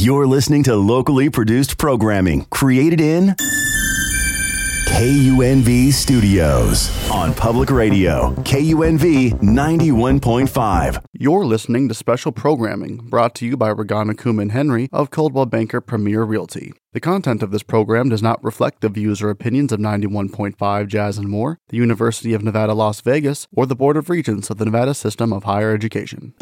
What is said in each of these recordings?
You're listening to locally produced programming created in KUNV Studios on Public Radio, KUNV 91.5. You're listening to special programming brought to you by Regana Kuhlman Henry of Coldwell Banker Premier Realty. The content of this program does not reflect the views or opinions of 91.5 Jazz and More, the University of Nevada, Las Vegas, or the Board of Regents of the Nevada System of Higher Education.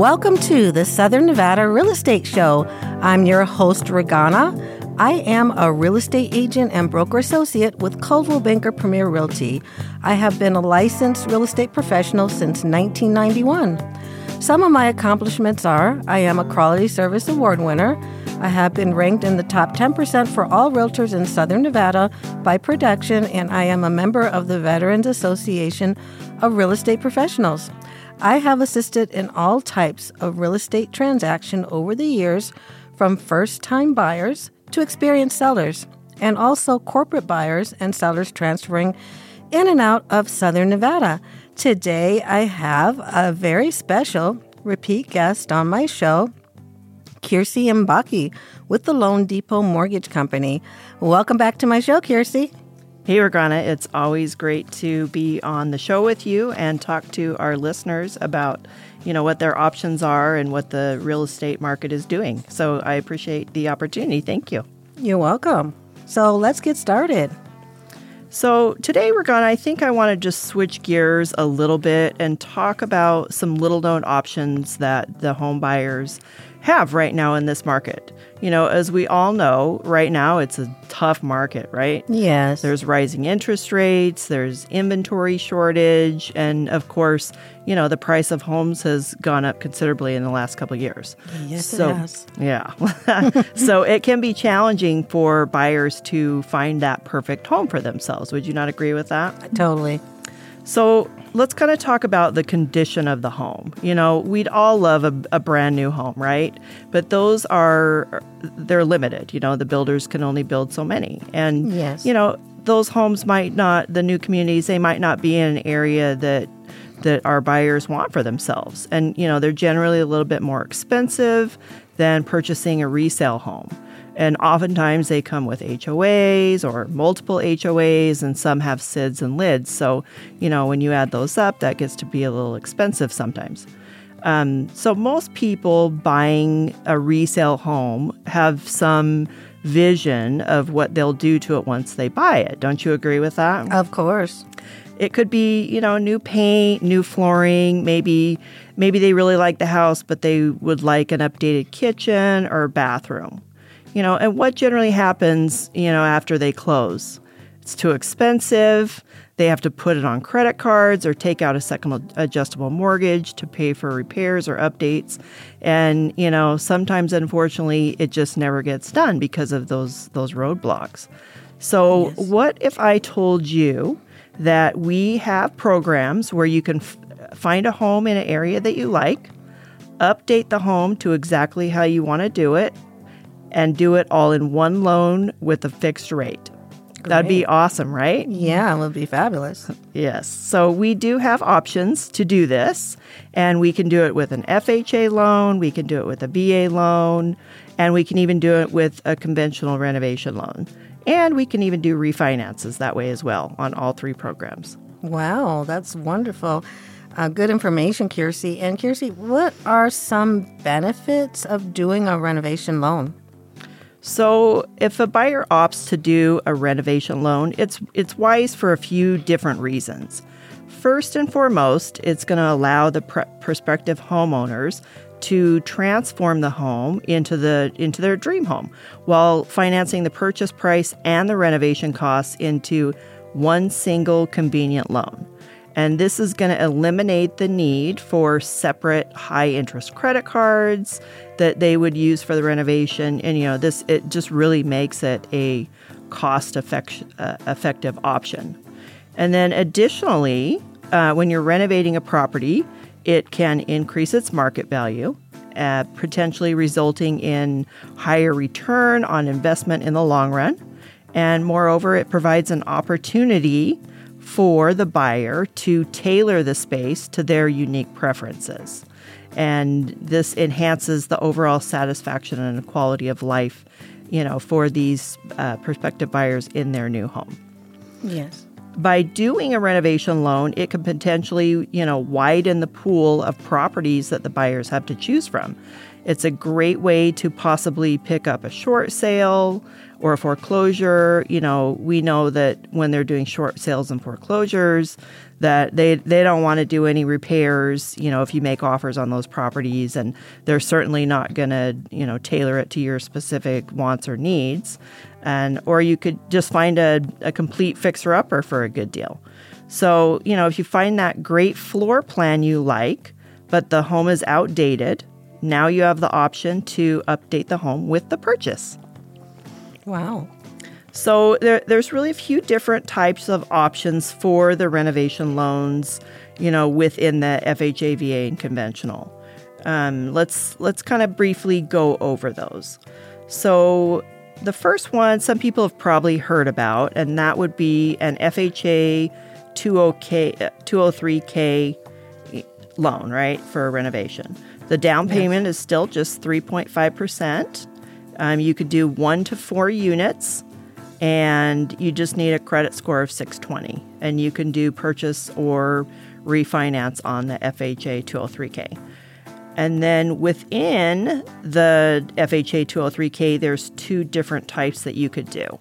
Welcome to the Southern Nevada Real Estate Show. I'm your host, Regana. I am a real estate agent and broker associate with Coldwell Banker Premier Realty. I have been a licensed real estate professional since 1991. Some of my accomplishments are I am a Quality Service Award winner. I have been ranked in the top 10% for all realtors in Southern Nevada by production, and I am a member of the Veterans Association of Real Estate Professionals. I have assisted in all types of real estate transaction over the years, from first time buyers to experienced sellers, and also corporate buyers and sellers transferring in and out of Southern Nevada. Today, I have a very special repeat guest on my show, Kirsi Mbacke with the Loan Depot Mortgage Company. Welcome back to my show, Kirsi. Hey, Regana. It's always great to be on the show with you and talk to our listeners about, you know, what their options are and what the real estate market is doing. So I appreciate the opportunity. Thank you. You're welcome. So let's get started. So today, Regana, I think I want to just switch gears a little bit and talk about some little known options that the home buyers have right now in this market. You know, as we all know, right now it's a tough market, right? Yes. There's rising interest rates, there's inventory shortage, and of course, you know, the price of homes has gone up considerably in the last couple of years. Yes, so, it has. Yeah. so it can be challenging for buyers to find that perfect home for themselves. Would you not agree with that? Totally. So let's kind of talk about the condition of the home. You know, we'd all love a, a, brand new home, right? But those are they're limited. You know, the builders can only build so many, and yes. you know those homes might not. The new communities they might not be in an area that that our buyers want for themselves, and you know they're generally a little bit more expensive than purchasing a resale home. And oftentimes they come with HOAs or multiple HOAs, and some have SIDS and LIDs. So, you know, when you add those up, that gets to be a little expensive sometimes. Um, so, most people buying a resale home have some vision of what they'll do to it once they buy it. Don't you agree with that? Of course. It could be, you know, new paint, new flooring, maybe maybe they really like the house but they would like an updated kitchen or bathroom. You know, and what generally happens, you know, after they close? It's too expensive. They have to put it on credit cards or take out a second adjustable mortgage to pay for repairs or updates. And, you know, sometimes unfortunately it just never gets done because of those those roadblocks. So, yes. what if I told you that we have programs where you can f- find a home in an area that you like, update the home to exactly how you want to do it, and do it all in one loan with a fixed rate. Great. That'd be awesome, right? Yeah, it would be fabulous. Yes. So we do have options to do this, and we can do it with an FHA loan, we can do it with a VA loan, and we can even do it with a conventional renovation loan. And we can even do refinances that way as well on all three programs. Wow, that's wonderful. Uh, good information, Kirsi. And Kirsi, what are some benefits of doing a renovation loan? So, if a buyer opts to do a renovation loan, it's it's wise for a few different reasons. First and foremost, it's going to allow the pr- prospective homeowners to transform the home into the into their dream home while financing the purchase price and the renovation costs into one single convenient loan. And this is going to eliminate the need for separate high interest credit cards that they would use for the renovation. And, you know, this, it just really makes it a cost effect, uh, effective option. And then additionally, uh, when you're renovating a property, it can increase its market value. uh, potentially resulting in higher return on investment in the long run. And moreover, it provides an opportunity for the buyer to tailor the space to their unique preferences. And this enhances the overall satisfaction and quality of life, you know, for these uh, prospective buyers in their new home. Yes. By doing a renovation loan, it can potentially, you know, widen the pool of properties that the buyers have to choose from. It's a great way to possibly pick up a short sale or a foreclosure. You know, we know that when they're doing short sales and foreclosures, that they they don't want to do any repairs. You know, if you make offers on those properties, and they're certainly not going to you know tailor it to your specific wants or needs. And or you could just find a, a complete fixer upper for a good deal. So you know, if you find that great floor plan you like, but the home is outdated, now you have the option to update the home with the purchase. Wow. So there, there's really a few different types of options for the renovation loans, you know, within the FHA, VA, and conventional. Um, let's let's kind of briefly go over those. So the first one, some people have probably heard about, and that would be an FHA 20K, 203K loan, right, for a renovation. The down payment is still just 3.5%. Um, you could do one to four units, and you just need a credit score of 620. And you can do purchase or refinance on the FHA 203K. And then within the FHA 203K, there's two different types that you could do.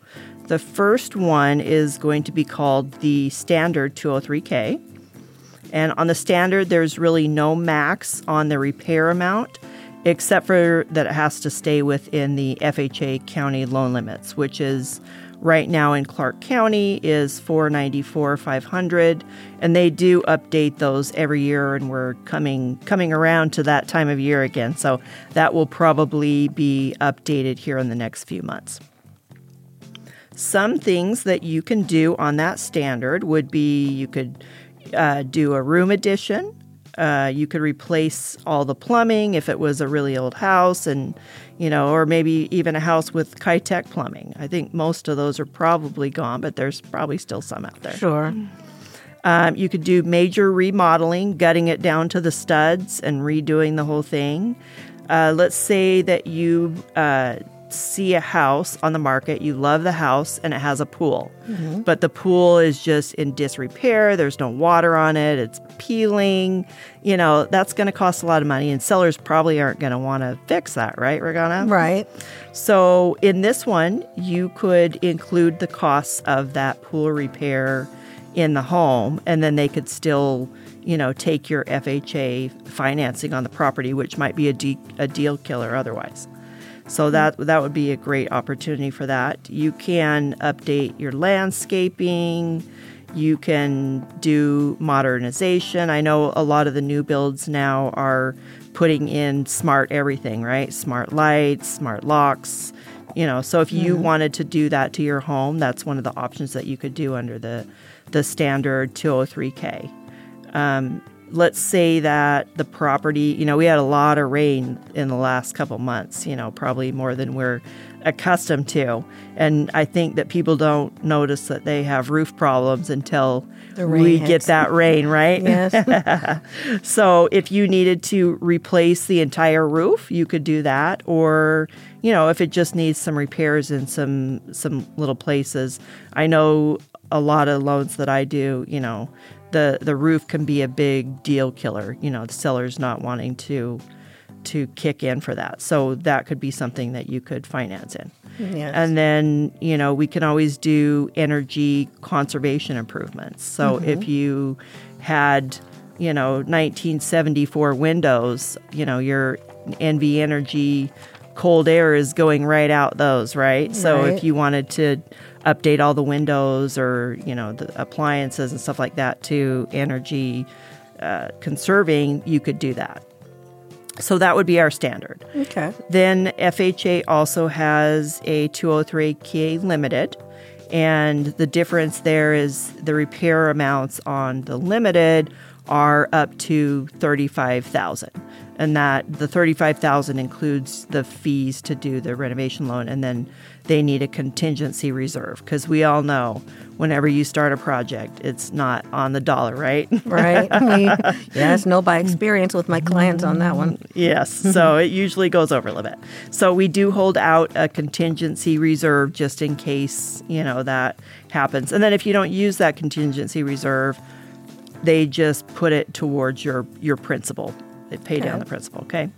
The first one is going to be called the standard 203K. And on the standard, there's really no max on the repair amount, except for that it has to stay within the FHA county loan limits, which is right now in Clark County is 494 500 and they do update those every year and we're coming coming around to that time of year again. So that will probably be updated here in the next few months. Some things that you can do on that standard would be you could uh, do a room addition uh, you could replace all the plumbing if it was a really old house, and you know, or maybe even a house with Kitec plumbing. I think most of those are probably gone, but there's probably still some out there. Sure. Um, you could do major remodeling, gutting it down to the studs and redoing the whole thing. Uh, let's say that you uh, see a house on the market, you love the house, and it has a pool. Mm-hmm. But the pool is just in disrepair, there's no water on it, it's peeling. You know, that's going to cost a lot of money, and sellers probably aren't going to want to fix that, right, Regana? Right. So, in this one, you could include the costs of that pool repair in the home, and then they could still you know, take your FHA financing on the property, which might be a, de- a deal killer otherwise. So that that would be a great opportunity for that. You can update your landscaping. You can do modernization. I know a lot of the new builds now are putting in smart everything, right? Smart lights, smart locks. You know, so if you mm-hmm. wanted to do that to your home, that's one of the options that you could do under the the standard 203k. Um, let's say that the property, you know, we had a lot of rain in the last couple months, you know, probably more than we're accustomed to. And I think that people don't notice that they have roof problems until we hits. get that rain, right? Yes. so if you needed to replace the entire roof, you could do that or you know, if it just needs some repairs in some some little places. I know a lot of loans that I do, you know, the the roof can be a big deal killer. You know, the seller's not wanting to to kick in for that. So that could be something that you could finance in. Yes. And then, you know, we can always do energy conservation improvements. So mm-hmm. if you had, you know, 1974 windows, you know, your NV Energy cold air is going right out those, right? So right. if you wanted to update all the windows or you know the appliances and stuff like that to energy uh, conserving, you could do that. So that would be our standard. Okay. Then FHA also has a 203K limited. And the difference there is the repair amounts on the limited are up to 35,000. and that the 35000 includes the fees to do the renovation loan and then they need a contingency reserve because we all know whenever you start a project it's not on the dollar right? Right. Yes no by experience with my clients on that one. Yes so it usually goes over a little bit. So we do hold out a contingency reserve just in case you know that happens. And then if you don't use that contingency reserve they just put it towards your your principal. They pay okay. down the principal, okay?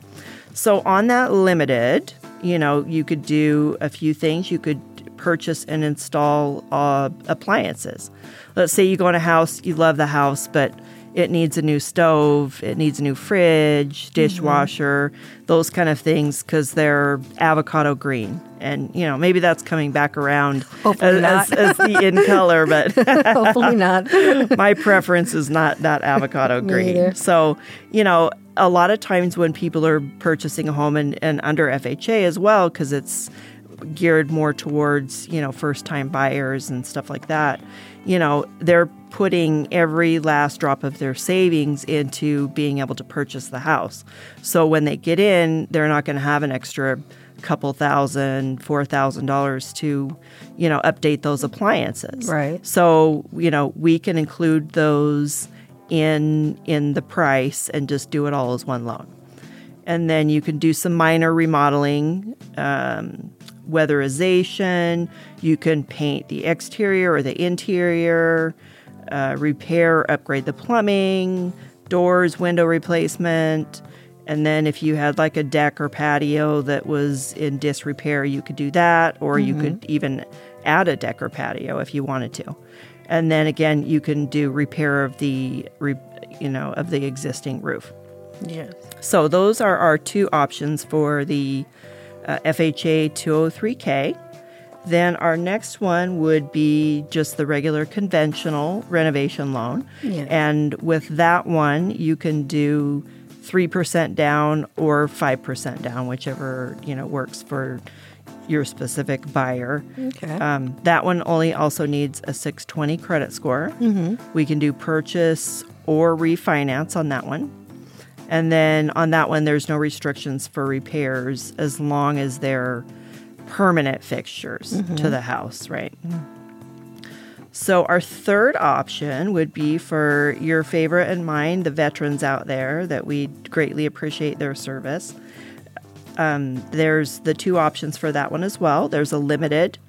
So on that limited, you know, you could do a few things. You could purchase and install uh, appliances. Let's say you go in a house, you love the house, but it needs a new stove, it needs a new fridge, mm-hmm. dishwasher, mm-hmm. those kind of things because they're avocado green. And, you know, maybe that's coming back around as, as, as, the in color, but hopefully not. my preference is not that avocado green. So, you know, a lot of times when people are purchasing a home and, and under FHA as well, because it's geared more towards, you know, first time buyers and stuff like that, you know, they're putting every last drop of their savings into being able to purchase the house. So when they get in, they're not going to have an extra couple thousand, four thousand dollars to, you know, update those appliances. Right. So, you know, we can include those in in the price and just do it all as one loan. And then you can do some minor remodeling, um, weatherization. You can paint the exterior or the interior, uh, repair, upgrade the plumbing, doors, window replacement. And then if you had like a deck or patio that was in disrepair, you could do that, or mm-hmm. you could even add a deck or patio if you wanted to and then again you can do repair of the you know of the existing roof. Yes. So those are our two options for the uh, fha 203k then our next one would be just the regular conventional renovation loan. Yes. and with that one you can do 3% down or 5% down whichever you know works for your specific buyer. Okay. Um, that one only also needs a 620 credit score. Mm-hmm. We can do purchase or refinance on that one. And then on that one, there's no restrictions for repairs as long as they're permanent fixtures mm-hmm. to the house, right? So, our third option would be for your favorite and mine, the veterans out there that we greatly appreciate their service. Um, there's the two options for that one as well. There's a limited.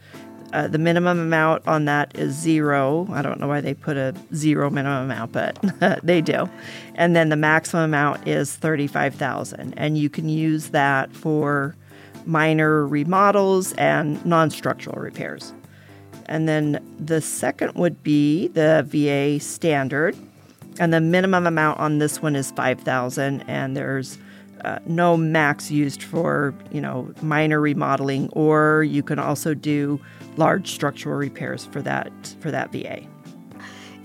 Uh, the minimum amount on that is zero. I don't know why they put a zero minimum amount, but they do. And then the maximum amount is thirty-five thousand, and you can use that for minor remodels and non-structural repairs. And then the second would be the VA standard, and the minimum amount on this one is five thousand, and there's uh, no max used for you know minor remodeling, or you can also do large structural repairs for that for that VA.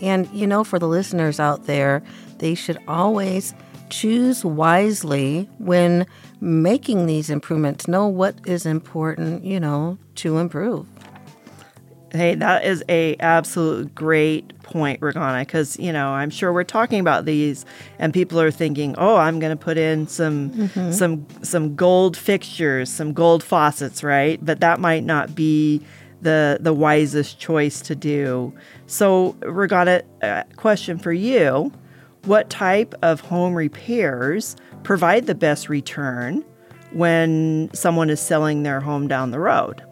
And you know, for the listeners out there, they should always choose wisely when making these improvements. Know what is important, you know, to improve. Hey, that is a absolute great point, Regana, because you know I'm sure we're talking about these, and people are thinking, "Oh, I'm going to put in some mm-hmm. some some gold fixtures, some gold faucets, right?" But that might not be the the wisest choice to do. So, Regana, uh, question for you: What type of home repairs provide the best return when someone is selling their home down the road?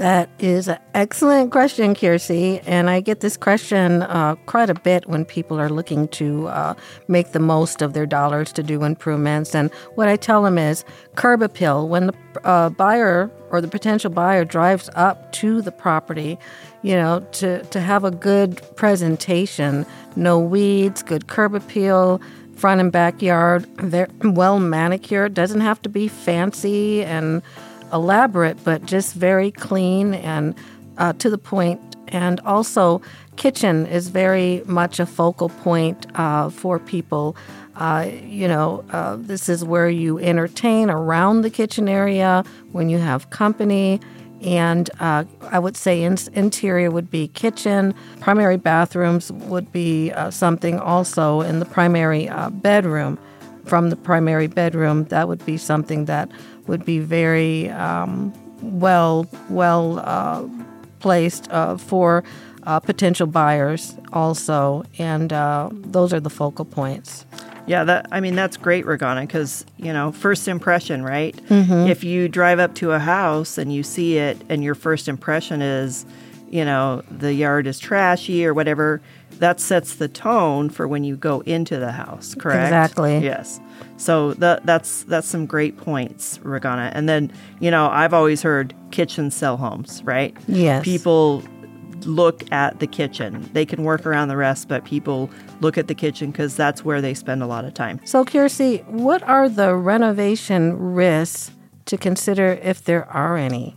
That is an excellent question, Kirsi. And I get this question uh, quite a bit when people are looking to uh, make the most of their dollars to do improvements. And what I tell them is curb appeal. When the uh, buyer or the potential buyer drives up to the property, you know, to, to have a good presentation, no weeds, good curb appeal, front and backyard, they're well manicured, doesn't have to be fancy and elaborate, but just very clean and uh, to the point. And also, kitchen is very much a focal point uh, for people. Uh, you know, uh, this is where you entertain around the kitchen area when you have company. And uh, I would say in- interior would be kitchen. Primary bathrooms would be uh, something also in the primary bedroom from the primary bedroom, that would be something that would be very um, well well uh, placed uh, for uh, potential buyers also, and uh, those are the focal points. Yeah, that I mean that's great, Regana, because you know first impression, right? If you drive up to a house and you see it, and your first impression is, you know, the yard is trashy or whatever, that sets the tone for when you go into the house. Correct? Exactly. Yes. So that that's that's some great points, Regana. And then you know I've always heard kitchens sell homes, right? Yes. People look at the kitchen. They can work around the rest, but people look at the kitchen because that's where they spend a lot of time. So, Kirsi, what are the renovation risks to consider if there are any?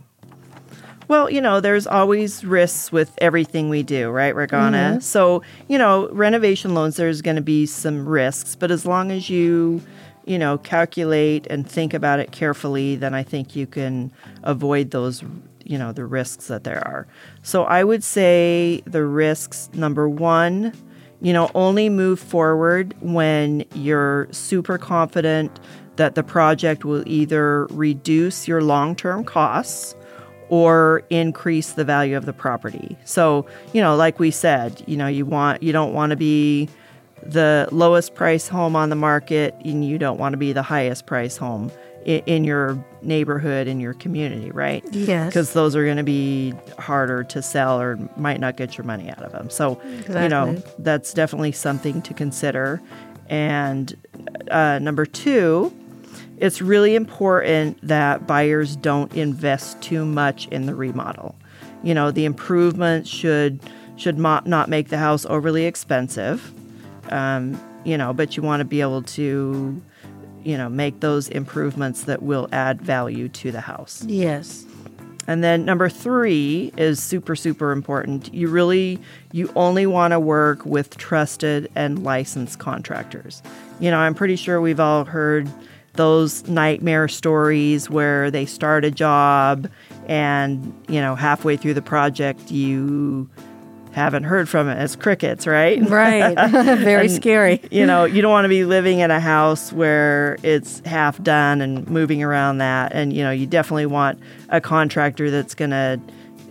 Well, you know, there's always risks with everything we do, right, Regana? Mm-hmm. So, you know, renovation loans, there's going to be some risks, but as long as you, you know, calculate and think about it carefully, then I think you can avoid those, you know, the risks that there are. So I would say the risks number one, you know, only move forward when you're super confident that the project will either reduce your long term costs or increase the value of the property. So, you know, like we said, you know, you want you don't want to be the lowest price home on the market and you don't want to be the highest price home in, in your neighborhood in your community, right? Yes. Because those are going to be harder to sell or might not get your money out of them. So, you know, that's definitely something to consider. And uh, number two, it's really important that buyers don't invest too much in the remodel. You know, the improvements should should not make the house overly expensive. Um, you know, but you want to be able to, you know, make those improvements that will add value to the house. Yes. And then number three is super, super important. You really, you only want to work with trusted and licensed contractors. You know, I'm pretty sure we've all heard those nightmare stories where they start a job and, you know, halfway through the project, you haven't heard from it as crickets, right? Right. Very scary. you know, you don't want to be living in a house where it's half done and moving around that. And, you know, you definitely want a contractor that's going to,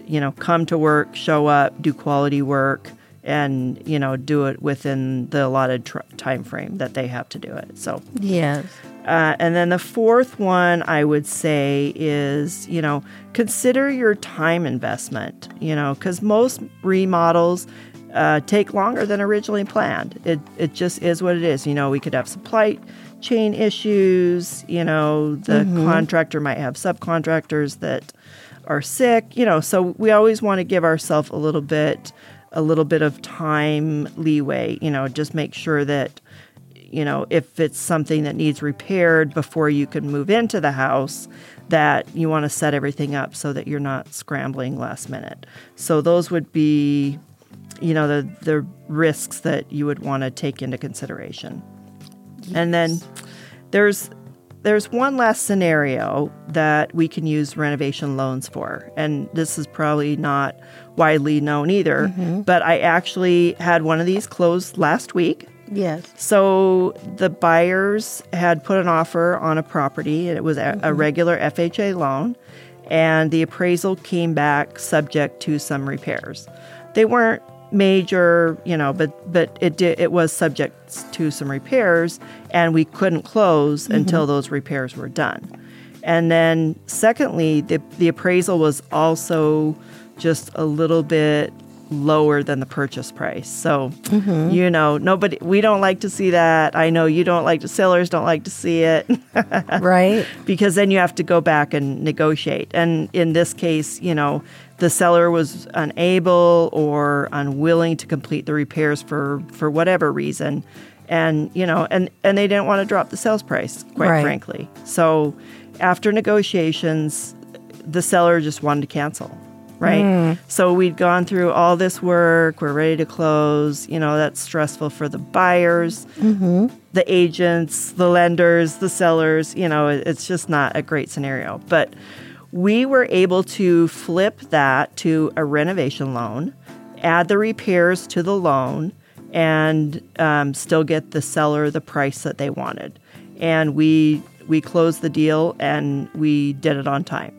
you know, come to work, show up, do quality work, and, you know, do it within the allotted tr- time frame that they have to do it. So, Yes. Uh, and then the fourth one I would say is, you know, consider your time investment, you know, because most remodels uh, take longer than originally planned. It, it just is what it is. You know, we could have supply chain issues, you know, the contractor might have subcontractors that are sick, you know, so we always want to give ourselves a little bit a little bit of time leeway, you know, just make sure that you know, if it's something that needs repaired before you can move into the house, that you want to set everything up so that you're not scrambling last minute. So those would be, you know, the the risks that you would want to take into consideration. And then there's there's one last scenario that we can use renovation loans for. And this is probably not widely known either, mm-hmm. but I actually had one of these closed last week. Yes. So the buyers had put an offer on a property, and it was a, a mm-hmm. regular FHA loan, and the appraisal came back subject to some repairs. They weren't major, you know, but but it did it was subject to some repairs, and we couldn't close mm-hmm. until those repairs were done. And then secondly, the the appraisal was also just a little bit lower than the purchase price. So, mm-hmm. you know, nobody we don't like to see that. I know you don't like to sellers don't like to see it Right. because then you have to go back and negotiate. And in this case, you know, the seller was unable or unwilling to complete the repairs for for whatever reason. And, you know, and and they didn't want to drop the sales price, quite Right. frankly. So, after negotiations, the seller just wanted to cancel, right? So we'd gone through all this work, we're ready to close. You know, that's stressful for the buyers, the agents, the lenders, the sellers. You know, it's just not a great scenario. But we were able to flip that to a renovation loan, add the repairs to the loan, and um, still get the seller the price that they wanted. and we we closed the deal and we did it on time.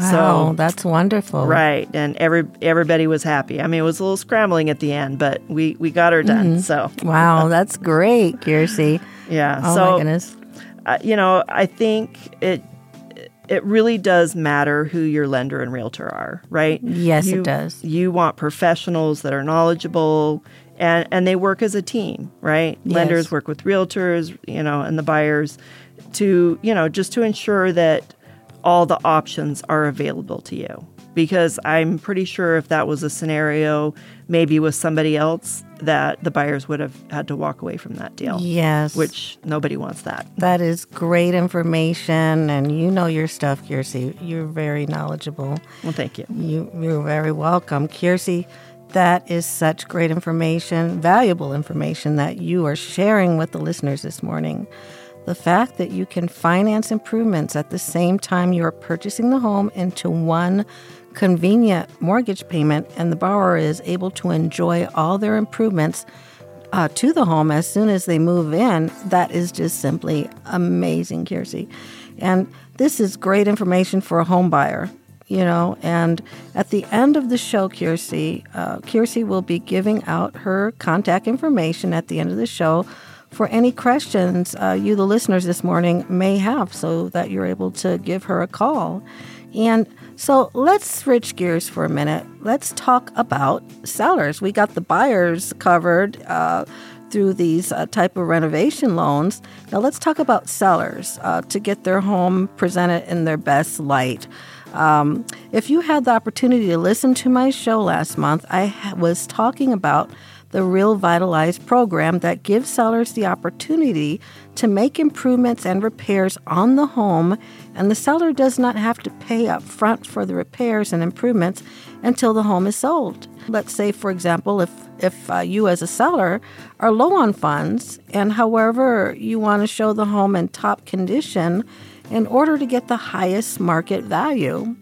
Wow, so, that's wonderful. Right, and every everybody was happy. I mean, it was a little scrambling at the end, but we we got her done. Mm-hmm. So wow, that's great, Kirsi. Yeah. Oh so, my goodness. Uh, you know, I think it it really does matter who your lender and realtor are, right? Yes, you, it does. You want professionals that are knowledgeable and and they work as a team, right? Yes. Lenders work with realtors, you know, and the buyers to, you know, just to ensure that all the options are available to you. Because I'm pretty sure if that was a scenario, maybe with somebody else, that the buyers would have had to walk away from that deal. Yes. Which nobody wants that. That is great information. And you know your stuff, Kirsi. You're very knowledgeable. Well, thank you. you you're very welcome. Kirsi, that is such great information, valuable information that you are sharing with the listeners this morning. The fact that you can finance improvements at the same time you are purchasing the home into one convenient mortgage payment, and the borrower is able to enjoy all their improvements uh, to the home as soon as they move in, that is just simply amazing, Kirsi. And this is great information for a home buyer, you know. And at the end of the show, Kirsi, uh, Kirsi will be giving out her contact information at the end of the show for any questions uh, you, the listeners, this morning may have, so that you're able to give her a call. And so let's switch gears for a minute. Let's talk about sellers. We got the buyers covered uh, through these uh, type of renovation loans. Now let's talk about sellers uh, to get their home presented in their best light. Um, if you had the opportunity to listen to my show last month, I was talking about the RealVitalize program that gives sellers the opportunity to make improvements and repairs on the home, and the seller does not have to pay up front for the repairs and improvements until the home is sold. Let's say, for example, if, if uh, you as a seller are low on funds, and however you want to show the home in top condition in order to get the highest market value,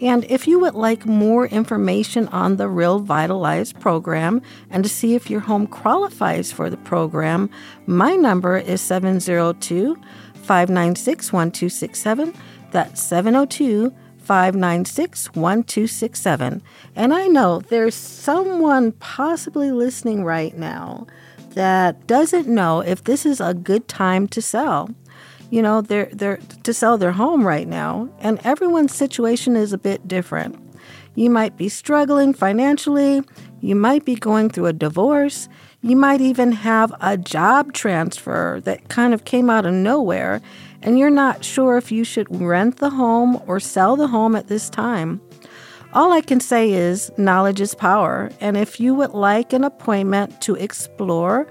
and if you would like more information on the RealVitalize program and to see if your home qualifies for the program, my number is 702 596 1267. That's 702 596 1267. And I know there's someone possibly listening right now that doesn't know if this is a good time to sell you know, they're they're to sell their home right now, and everyone's situation is a bit different. You might be struggling financially, you might be going through a divorce, you might even have a job transfer that kind of came out of nowhere, and you're not sure if you should rent the home or sell the home at this time. All I can say is knowledge is power, and if you would like an appointment to explore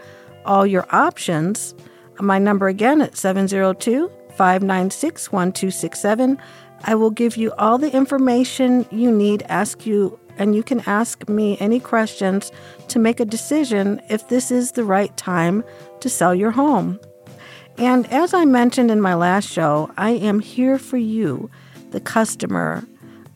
all your options, my number again at 702 596 1267. I will give you all the information you need, ask you, and you can ask me any questions to make a decision if this is the right time to sell your home. And as I mentioned in my last show, I am here for you, the customer.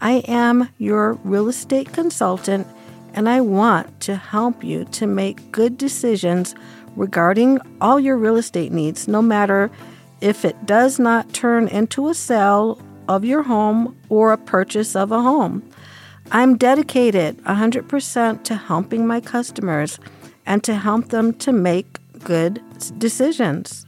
I am your real estate consultant, and I want to help you to make good decisions regarding all your real estate needs, no matter if it does not turn into a sale of your home or a purchase of a home. I'm dedicated 100% to helping my customers and to help them to make good decisions.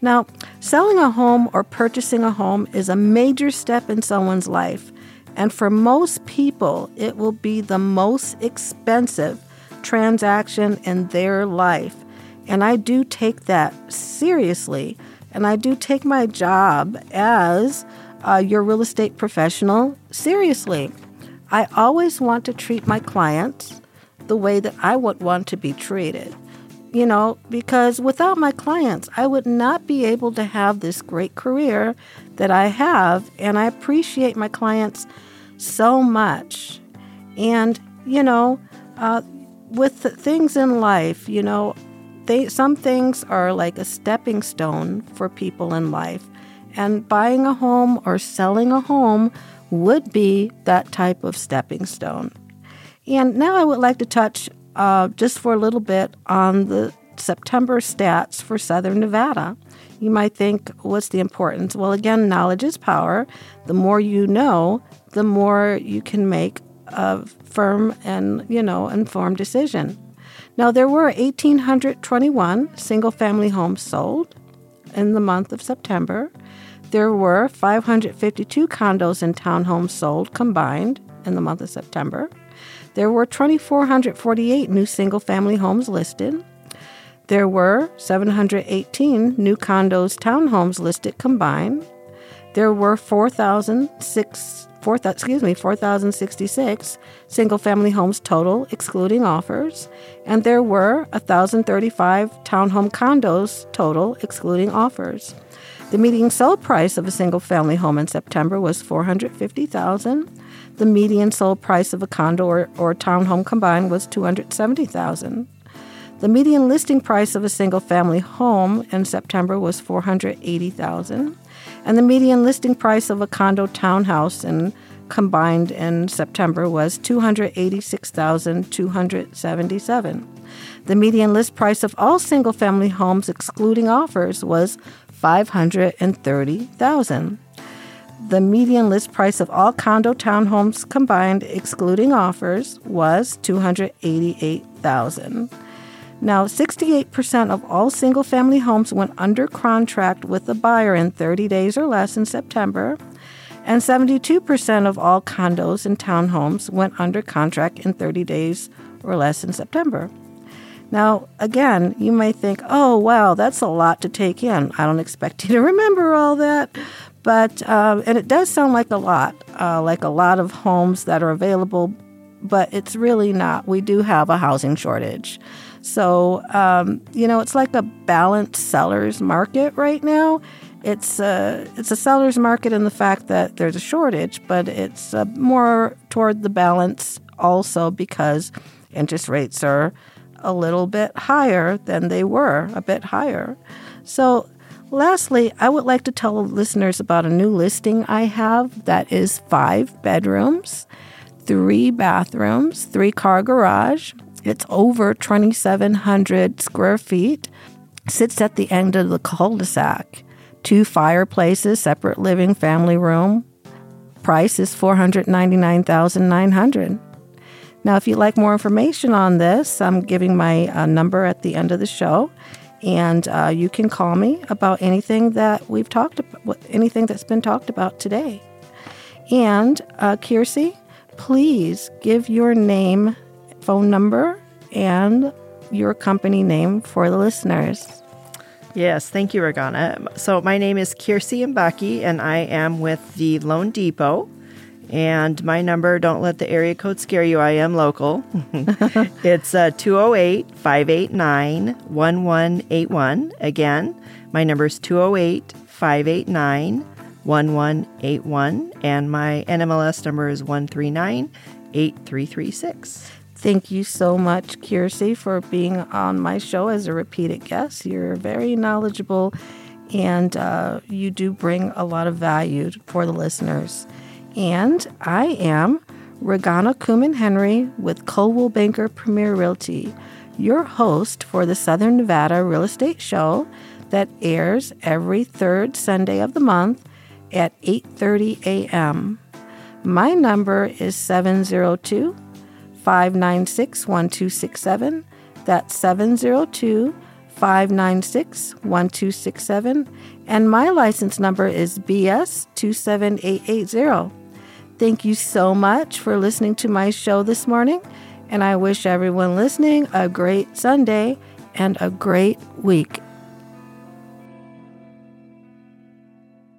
Now, selling a home or purchasing a home is a major step in someone's life, and for most people, it will be the most expensive transaction in their life. And I do take that seriously. And I do take my job as uh, your real estate professional seriously. I always want to treat my clients the way that I would want to be treated. You know, because without my clients, I would not be able to have this great career that I have. And I appreciate my clients so much. And, you know, uh, with things in life, you know, they, some things are like a stepping stone for people in life, and buying a home or selling a home would be that type of stepping stone. And now I would like to touch uh, just for a little bit on the September stats for Southern Nevada. You might think, what's the importance? Well, again, knowledge is power. The more you know, the more you can make a firm and, you know, informed decision. Now, there were 1,821 single family homes sold in the month of September. There were 552 condos and townhomes sold combined in the month of September. There were 2,448 new single family homes listed. There were 718 new condos, townhomes listed combined. There were 4,006 4, excuse me, 4,066 single family homes total, excluding offers, and there were 1,035 townhome condos total, excluding offers. The median sold price of a single family home in September was 450,000. The median sold price of a condo or, or townhome combined was 270,000. The median listing price of a single family home in September was 480,000 and the median listing price of a condo townhouse in combined in September was 286,277. The median list price of all single-family homes excluding offers was 530,000. The median list price of all condo townhomes combined excluding offers was 288,000. Now, 68% of all single family homes went under contract with the buyer in 30 days or less in September, and 72% of all condos and townhomes went under contract in 30 days or less in September. Now, again, you may think, oh, wow, that's a lot to take in. I don't expect you to remember all that. But, uh, and it does sound like a lot, uh, like a lot of homes that are available, but it's really not. We do have a housing shortage. So, um, you know, it's like a balanced seller's market right now. It's a, it's a seller's market in the fact that there's a shortage, but it's uh, more toward the balance also because interest rates are a little bit higher than they were, a bit higher. So, lastly, I would like to tell listeners about a new listing I have that is five bedrooms, three bathrooms, three car garage, it's over 2,700 square feet, sits at the end of the cul de sac. Two fireplaces, separate living, family room. Price is 499900 Now, if you'd like more information on this, I'm giving my uh, number at the end of the show and uh, you can call me about anything that we've talked about, anything that's been talked about today. And uh, Kirsi, please give your name phone number and your company name for the listeners. Yes, thank you, Regana. So my name is Kirsi Mbacke, and I am with the Loan Depot. And my number, don't let the area code scare you, I am local. it's uh, 208 589 1181. Again, my number is 208 589 1181. And my NMLS number is 139 8336. Thank you so much, Kirsi, for being on my show as a repeated guest. You're very knowledgeable and uh, you do bring a lot of value for the listeners. And I am Regana Kuhlman Henry with Coldwell Banker Premier Realty, your host for the Southern Nevada Real Estate Show that airs every third Sunday of the month at 8:30 a.m. My number is 702 596 1267. That's 702 596 1267. And my license number is BS 27880. Thank you so much for listening to my show this morning. And I wish everyone listening a great Sunday and a great week.